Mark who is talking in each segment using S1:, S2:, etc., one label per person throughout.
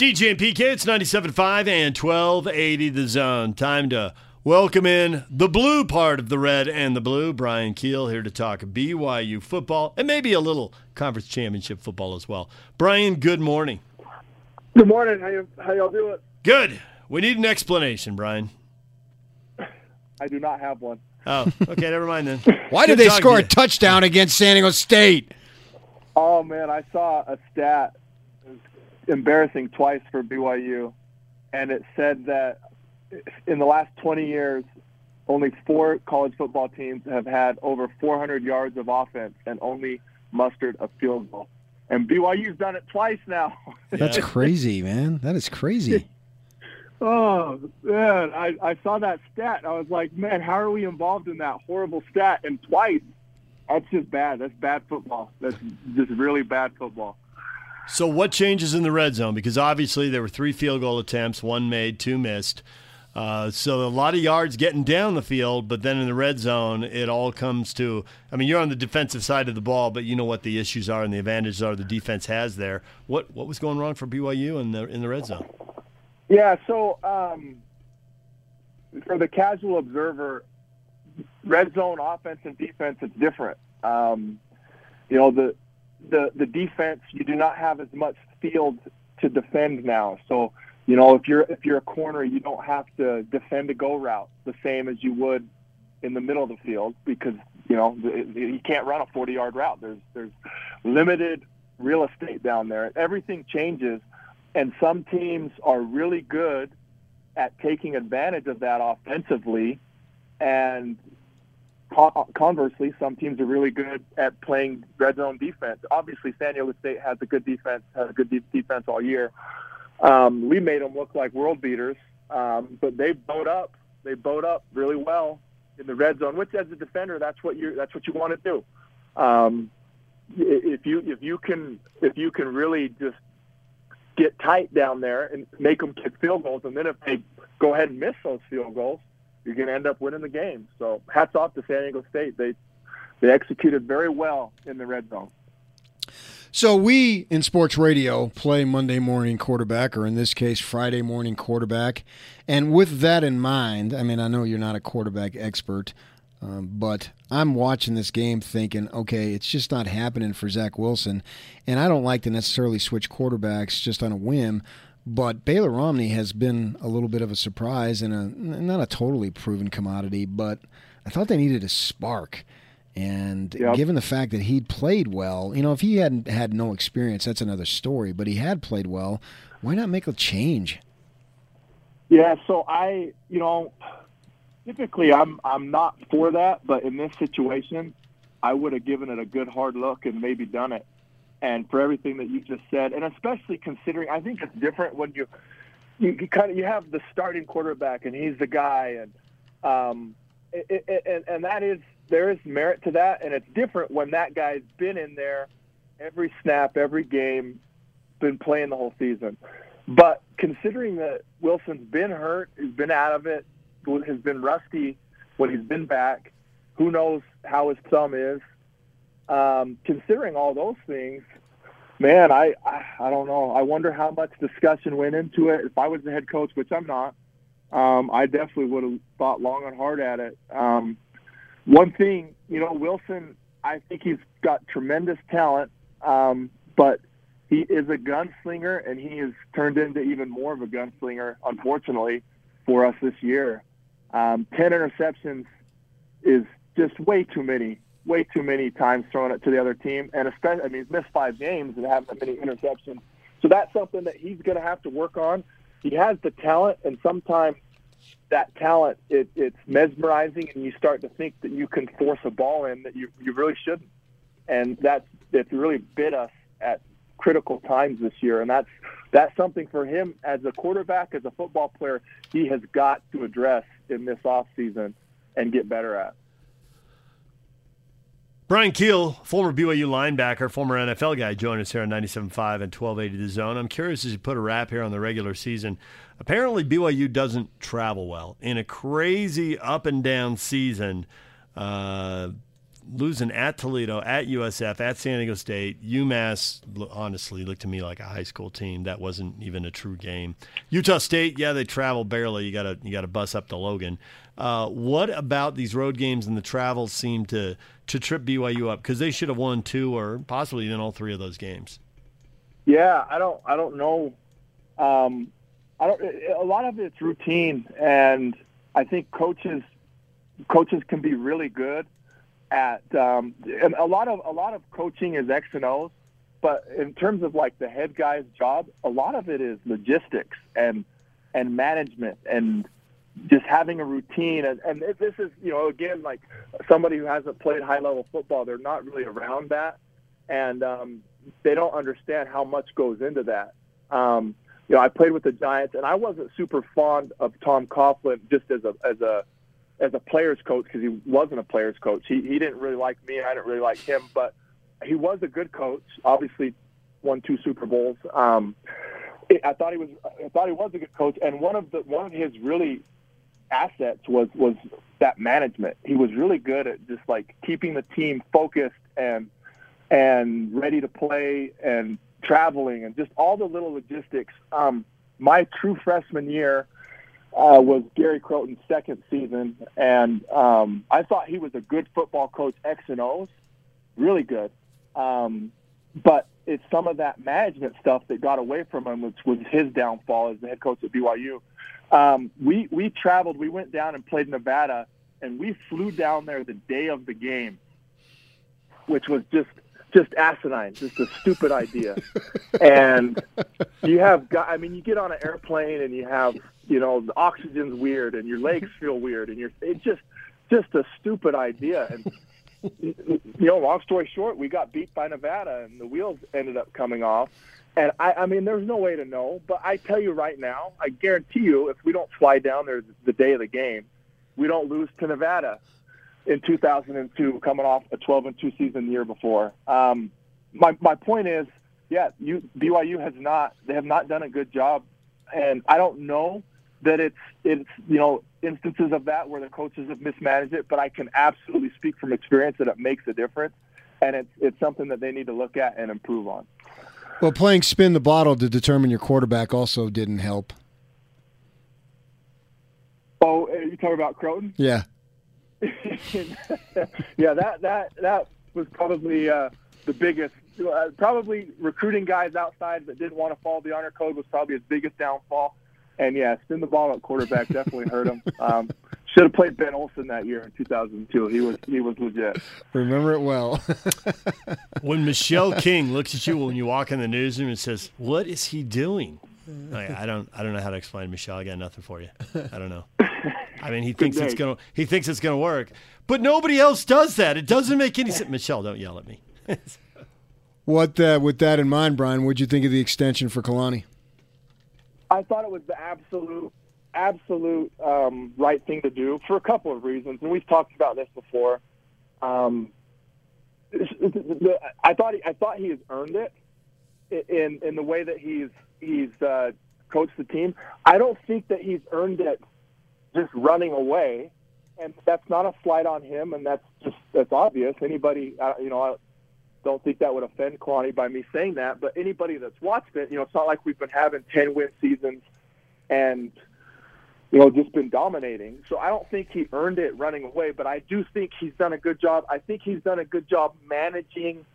S1: DJ and PK, it's 97.5 and 1280 the zone. Time to welcome in the blue part of the red and the blue. Bryan Kehl here to talk BYU football and maybe a little conference championship football as well. Bryan, good morning.
S2: Good morning. How, you, how y'all doing?
S1: Good. We need an explanation, Bryan.
S2: I do not have one.
S1: Oh, okay, never mind then.
S3: Why
S1: Good
S3: did they score a touchdown against San Diego State?
S2: Oh man, I saw a stat it was embarrassing twice for BYU, and it said that in the last 20 years, only four college football teams have had over 400 yards of offense and only mustered a field goal. And BYU's done it twice now.
S3: That's crazy, man. That is crazy.
S2: Oh man, I, I saw that stat. I was like, man, how are we involved in that horrible stat? And twice, that's just bad. That's bad football. That's just really bad football.
S1: So, what changes in the red zone? Because obviously there were three field goal attempts, one made, two missed. Uh, so, a lot of yards getting down the field, but then in the red zone, it all comes to. I mean, you're on the defensive side of the ball, but you know what the issues are and the advantages are the defense has there. What what was going wrong for BYU in the in the red zone?
S2: Yeah, so um, for the casual observer, red zone offense and defense is different. Um, you know, the the the defense you do not have as much field to defend now. So, you know, if you're if you're a corner, you don't have to defend a go route the same as you would in the middle of the field because you know you can't run a 40 yard route. There's there's limited real estate down there. Everything changes and some teams are really good at taking advantage of that offensively and conversely some teams are really good at playing red zone defense. Obviously san diego state has a good defense has a good de- defense all year. Um, we made them look like world beaters um, but they bowed up. They bowed up really well in the red zone which as a defender that's what you that's what you want to do. Um, if you if you can if you can really just get tight down there and make them kick field goals. And then if they go ahead and miss those field goals, you're going to end up winning the game. So hats off to San Diego State. They they executed very well in the red zone.
S3: So we in sports radio play Monday morning quarterback, or in this case, Friday morning quarterback. And with that in mind, I mean, I know you're not a quarterback expert, um, but I'm watching this game thinking, okay, it's just not happening for Zach Wilson. And I don't like to necessarily switch quarterbacks just on a whim. But Baylor Romney has been a little bit of a surprise and a not a totally proven commodity, but I thought they needed a spark. And
S2: Yep.
S3: given the fact that he'd played well, you know, if he hadn't had no experience, that's another story. But he had played well. Why not make a change?
S2: Yeah, so I, you know, typically I'm I'm not for that, but in this situation, I would have given it a good hard look and maybe done it. And for everything that you just said, and especially considering, I think it's different when you you, you kind of you have the starting quarterback and he's the guy, and um, it, it, and and that is there is merit to that, and it's different when that guy's been in there every snap, every game, been playing the whole season. But considering that Wilson's been hurt, he's been out of it, has been rusty when he's been back, who knows how his thumb is. Um, considering all those things, man, I, I I don't know. I wonder how much discussion went into it. If I was the head coach, which I'm not, um, I definitely would have thought long and hard at it. Um, one thing, you know, Wilson, I think he's got tremendous talent, um, but he is a gunslinger, and he has turned into even more of a gunslinger, unfortunately, for us this year. Um, Ten interceptions is just way too many, way too many times throwing it to the other team, and especially, I mean, he's missed five games and haven't many interceptions. So that's something that he's going to have to work on. He has the talent, and sometimes that talent it, it's mesmerizing, and you start to think that you can force a ball in that you you really shouldn't, and that's it's really bit us at critical times this year, and that's that's something for him as a quarterback, as a football player, he has got to address in this off season and get better at.
S1: Bryan Kehl, former BYU linebacker, former NFL guy, joined us here on 97.5 and 1280 The Zone. I'm curious as you put a wrap here on the regular season. Apparently, BYU doesn't travel well. In a crazy up and down season, uh, losing at Toledo, at USF, at San Diego State, UMass honestly looked to me like a high school team. That wasn't even a true game. Utah State, yeah, they travel barely. You gotta you gotta bus up to Logan. Uh, what about these road games and the travel seem to to trip BYU up because they should have won two or possibly even all three of those games?
S2: Yeah, I don't I don't know. Um, I don't. A lot of it's routine, and I think coaches coaches can be really good at um, and a lot of a lot of coaching is X and O's, but in terms of like the head guy's job, a lot of it is logistics and and management and just having a routine. And, and this is you know again like somebody who hasn't played high level football they're not really around that. And um, they don't understand how much goes into that. Um, you know I played with the Giants and I wasn't super fond of Tom Coughlin just as a as a as a player's coach because he wasn't a player's coach. He he didn't really like me. And I didn't really like him, but he was a good coach. Obviously, won two Super Bowls. Um, I thought he was. I thought he was a good coach, and one of the one of his really assets was was that management. He was really good at just like keeping the team focused and and ready to play and traveling and just all the little logistics. Um, my true freshman year, uh, was Gary Crowton's second season, and um, I thought he was a good football coach, X and O's, really good. Um, but it's some of that management stuff that got away from him, which was his downfall as the head coach at BYU. Um, we we traveled, we went down and played Nevada, and we flew down there the day of the game, which was just just asinine, just a stupid idea. and you have I mean, you get on an airplane and you have you know, the oxygen's weird and your legs feel weird and you're it's just just a stupid idea. And you know, long story short, we got beat by Nevada and the wheels ended up coming off. And I, I mean, there's no way to know, but I tell you right now, I guarantee you, if we don't fly down there the day of the game, we don't lose to Nevada in 2002, coming off a 12 and two season the year before. Um, my my point is, yeah, you BYU has not they have not done a good job, and I don't know that it's it's you know instances of that where the coaches have mismanaged it, but I can absolutely speak from experience that it makes a difference, and it's it's something that they need to look at and improve on.
S3: Well, playing spin the bottle to determine your quarterback also didn't help.
S2: Oh, you talking about Crowton?
S3: Yeah.
S2: yeah, that that that was probably uh, the biggest. Uh, probably recruiting guys outside that didn't want to follow the honor code was probably his biggest downfall. And yeah, spin the ball at quarterback definitely hurt him. Um, should have played Ben Olsen that year in 2002. He was he was legit.
S3: Remember it well.
S1: when Michelle King looks at you when you walk in the newsroom and says, "What is he doing?" I don't I don't know how to explain Michelle. I got nothing for you. I don't know. I mean, he thinks it's gonna he thinks it's gonna work, but nobody else does that. It doesn't make any sense. Michelle, don't yell at me.
S3: what uh, with that in mind, Bryan? What'd you think of the extension for Kalani?
S2: I thought it was the absolute, absolute um, right thing to do for a couple of reasons, and we've talked about this before. Um, I thought he, I thought he has earned it in in the way that he's he's uh, coached the team. I don't think that he's earned it just running away, and that's not a slight on him, and that's just that's obvious. Anybody, uh, you know, I don't think that would offend Kalani by me saying that. But anybody that's watched it, you know, it's not like we've been having ten win seasons and you know just been dominating. So I don't think he earned it running away, but I do think he's done a good job. I think he's done a good job managing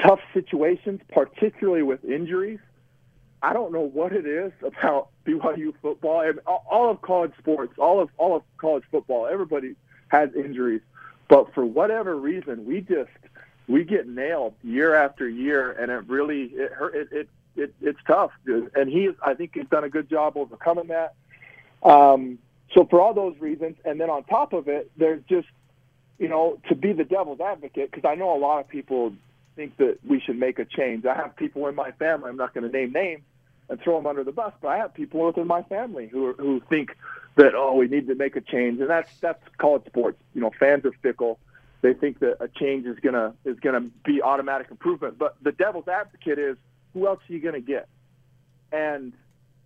S2: tough situations, particularly with injuries. I don't know what it is about BYU football and all of college sports, all of all of college football. Everybody has injuries, but for whatever reason, we just we get nailed year after year, and it really it hurt. It, it, it it's tough, and he I think he's done a good job overcoming that. Um, so for all those reasons, and then on top of it, there's just you know to be the devil's advocate because I know a lot of people think that we should make a change. I have people in my family. I'm not going to name names and throw them under the bus, but I have people within my family who are, who think that oh we need to make a change, and that's that's college sports. You know, fans are fickle they think that a change is gonna is gonna be automatic improvement. But the devil's advocate is who else are you gonna get? And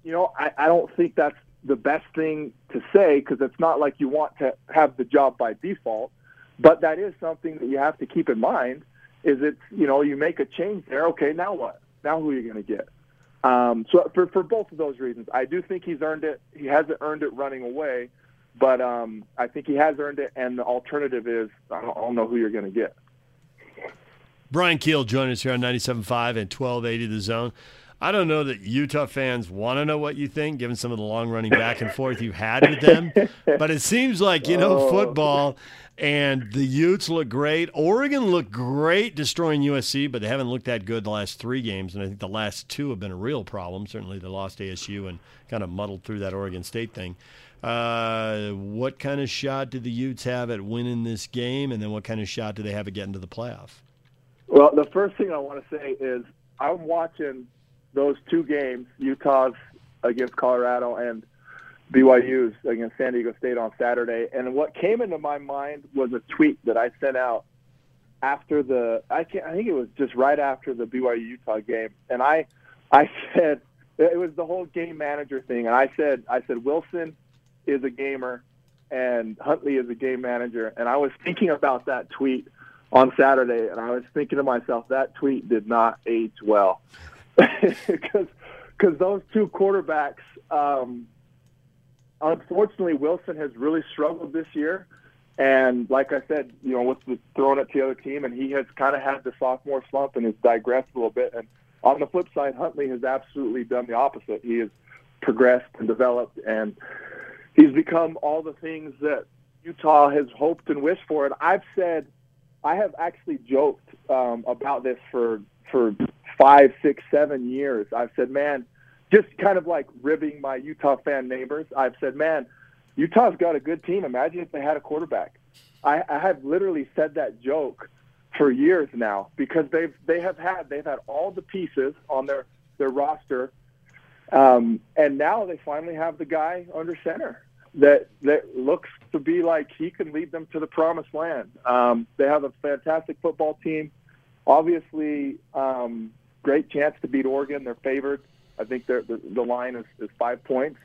S2: you know, I, I don't think that's the best thing to say because it's not like you want to have the job by default. But that is something that you have to keep in mind. Is it's you know you make a change there. Okay, now what? Now who are you going to get? Um, so for for both of those reasons, I do think he's earned it. He hasn't earned it running away, but um, I think he has earned it. And the alternative is I don't, I don't know who you're going to get.
S1: Bryan Kehl joining us here on 97.5 and 1280 The Zone. I don't know that Utah fans want to know what you think, given some of the long running back and forth you've had with them. but it seems like, you know, oh. football and the Utes look great. Oregon looked great destroying USC, but they haven't looked that good the last three games. And I think the last two have been a real problem. Certainly they lost ASU and kind of muddled through that Oregon State thing. Uh, what kind of shot do the Utes have at winning this game? And then what kind of shot do they have at getting to the playoff?
S2: Well, the first thing I want to say is I'm watching those two games, Utah's against Colorado and BYU's against San Diego State on Saturday. And what came into my mind was a tweet that I sent out after the I can't, I think it was just right after the BYU Utah game, and I I said it was the whole game manager thing, and I said I said Wilson is a gamer and Huntley is a game manager, and I was thinking about that tweet on Saturday, and I was thinking to myself that tweet did not age well because because those two quarterbacks. Um, unfortunately, Wilson has really struggled this year, and like I said, you know, with the throwing it to the other team, and he has kind of had the sophomore slump and has digressed a little bit. And on the flip side, Huntley has absolutely done the opposite. He has progressed and developed, and he's become all the things that Utah has hoped and wished for. And I've said, I have actually joked um, about this for for five, six, seven years. I've said, man, just kind of like ribbing my Utah fan neighbors. I've said, man, Utah's got a good team. Imagine if they had a quarterback. I, I have literally said that joke for years now because they've they have had they've had all the pieces on their their roster, um, and now they finally have the guy under center that that looks to be like he can lead them to the promised land. Um, they have a fantastic football team. Obviously, um, great chance to beat Oregon. They're favored. I think the, the line is, is five points.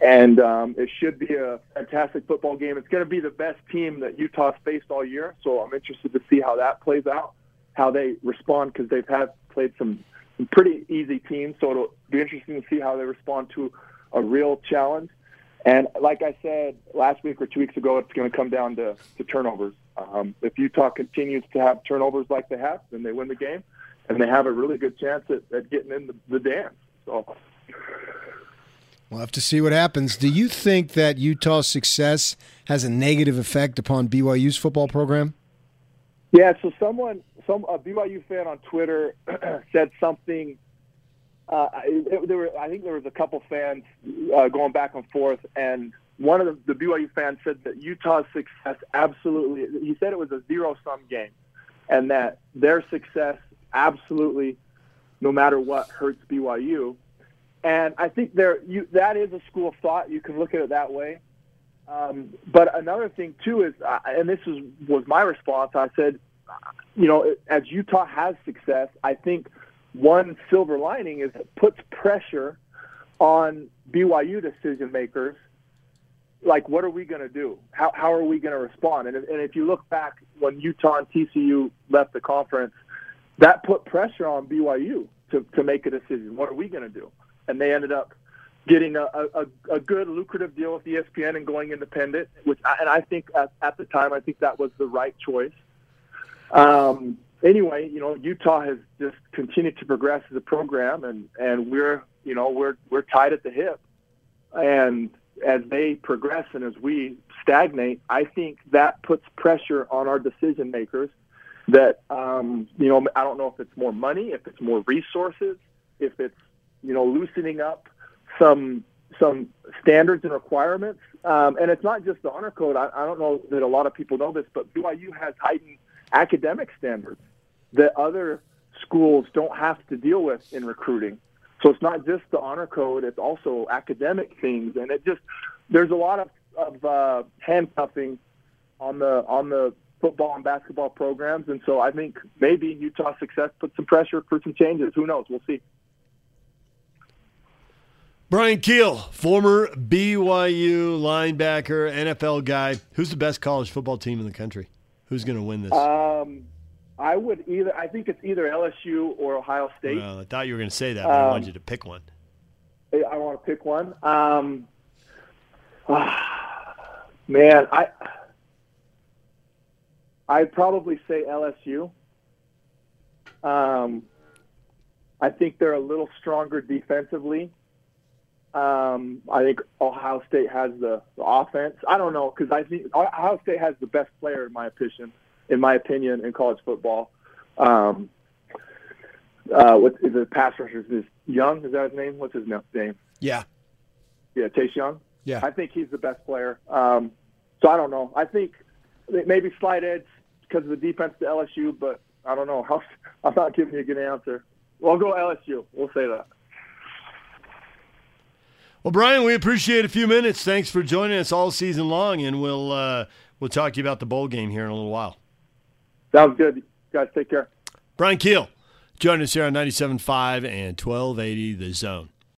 S2: And um, it should be a fantastic football game. It's going to be the best team that Utah's faced all year. So I'm interested to see how that plays out, how they respond, because they've had played some, some pretty easy teams. So it'll be interesting to see how they respond to a real challenge. And like I said last week or two weeks ago, it's going to come down to, to turnovers. Um, if Utah continues to have turnovers like they have, then they win the game and they have a really good chance at, at getting in the, the dance. So
S3: we'll have to see what happens. Do you think that Utah's success has a negative effect upon BYU's football program?
S2: Yeah. So someone, some a BYU fan on Twitter said something. Uh, it, there were, I think there was a couple fans uh, going back and forth, and one of the, the BYU fans said that Utah's success absolutely. He said it was a zero sum game, and that their success absolutely, no matter what, hurts BYU. And I think there you, that is a school of thought. You can look at it that way. Um, but another thing too is, uh, and this is, was my response. I said, you know, as Utah has success, I think one silver lining is it puts pressure on BYU decision makers. Like, what are we going to do? How, how are we going to respond? And if, and if you look back when Utah and TCU left the conference, that put pressure on BYU to, to make a decision. What are we going to do? And they ended up getting a, a, a good lucrative deal with ESPN and going independent, which and I think at, at the time I think that was the right choice. Um, anyway, you know Utah has just continued to progress as a program, and and we're you know we're we're tied at the hip, and as they progress and as we stagnate, I think that puts pressure on our decision makers that um, you know I don't know if it's more money, if it's more resources, if it's you know loosening up some some standards and requirements. Um, and it's not just the honor code. I, I don't know that a lot of people know this, but BYU has heightened academic standards that other schools don't have to deal with in recruiting. So it's not just the honor code; it's also academic things, and it just there's a lot of, of uh, handcuffing on the on the football and basketball programs. And so I think maybe Utah's success puts some pressure for some changes. Who knows? We'll see.
S1: Bryan Kehl, former BYU linebacker, NFL guy. Who's the best college football team in the country? Who's going to win this?
S2: Um, I would either. I think it's either LSU or Ohio State.
S1: Well, I thought you were going to say that, but I
S2: Um,
S1: wanted you to pick one.
S2: I want to pick one. Um, man, I I'd probably say LSU. Um, I think they're a little stronger defensively. Um, I think Ohio State has the, the offense. I don't know because I think Ohio State has the best player in my opinion. In my opinion, in college football. Um, uh, what is the pass rusher? Is Young? Is that his name? What's his name?
S3: Yeah.
S2: Yeah, Chase Young.
S3: Yeah.
S2: I think he's the best player. Um, so I don't know. I think maybe slight edge because of the defense to LSU, but I don't know. I'm not giving you a good answer. We'll go LSU. We'll say that.
S1: Well, Bryan, we appreciate a few minutes. Thanks for joining us all season long, and we'll uh, we'll talk to you about the bowl game here in a little while.
S2: Sounds good. Guys, take care.
S1: Bryan Kehl, joining us here on 97.5 and 1280 The Zone.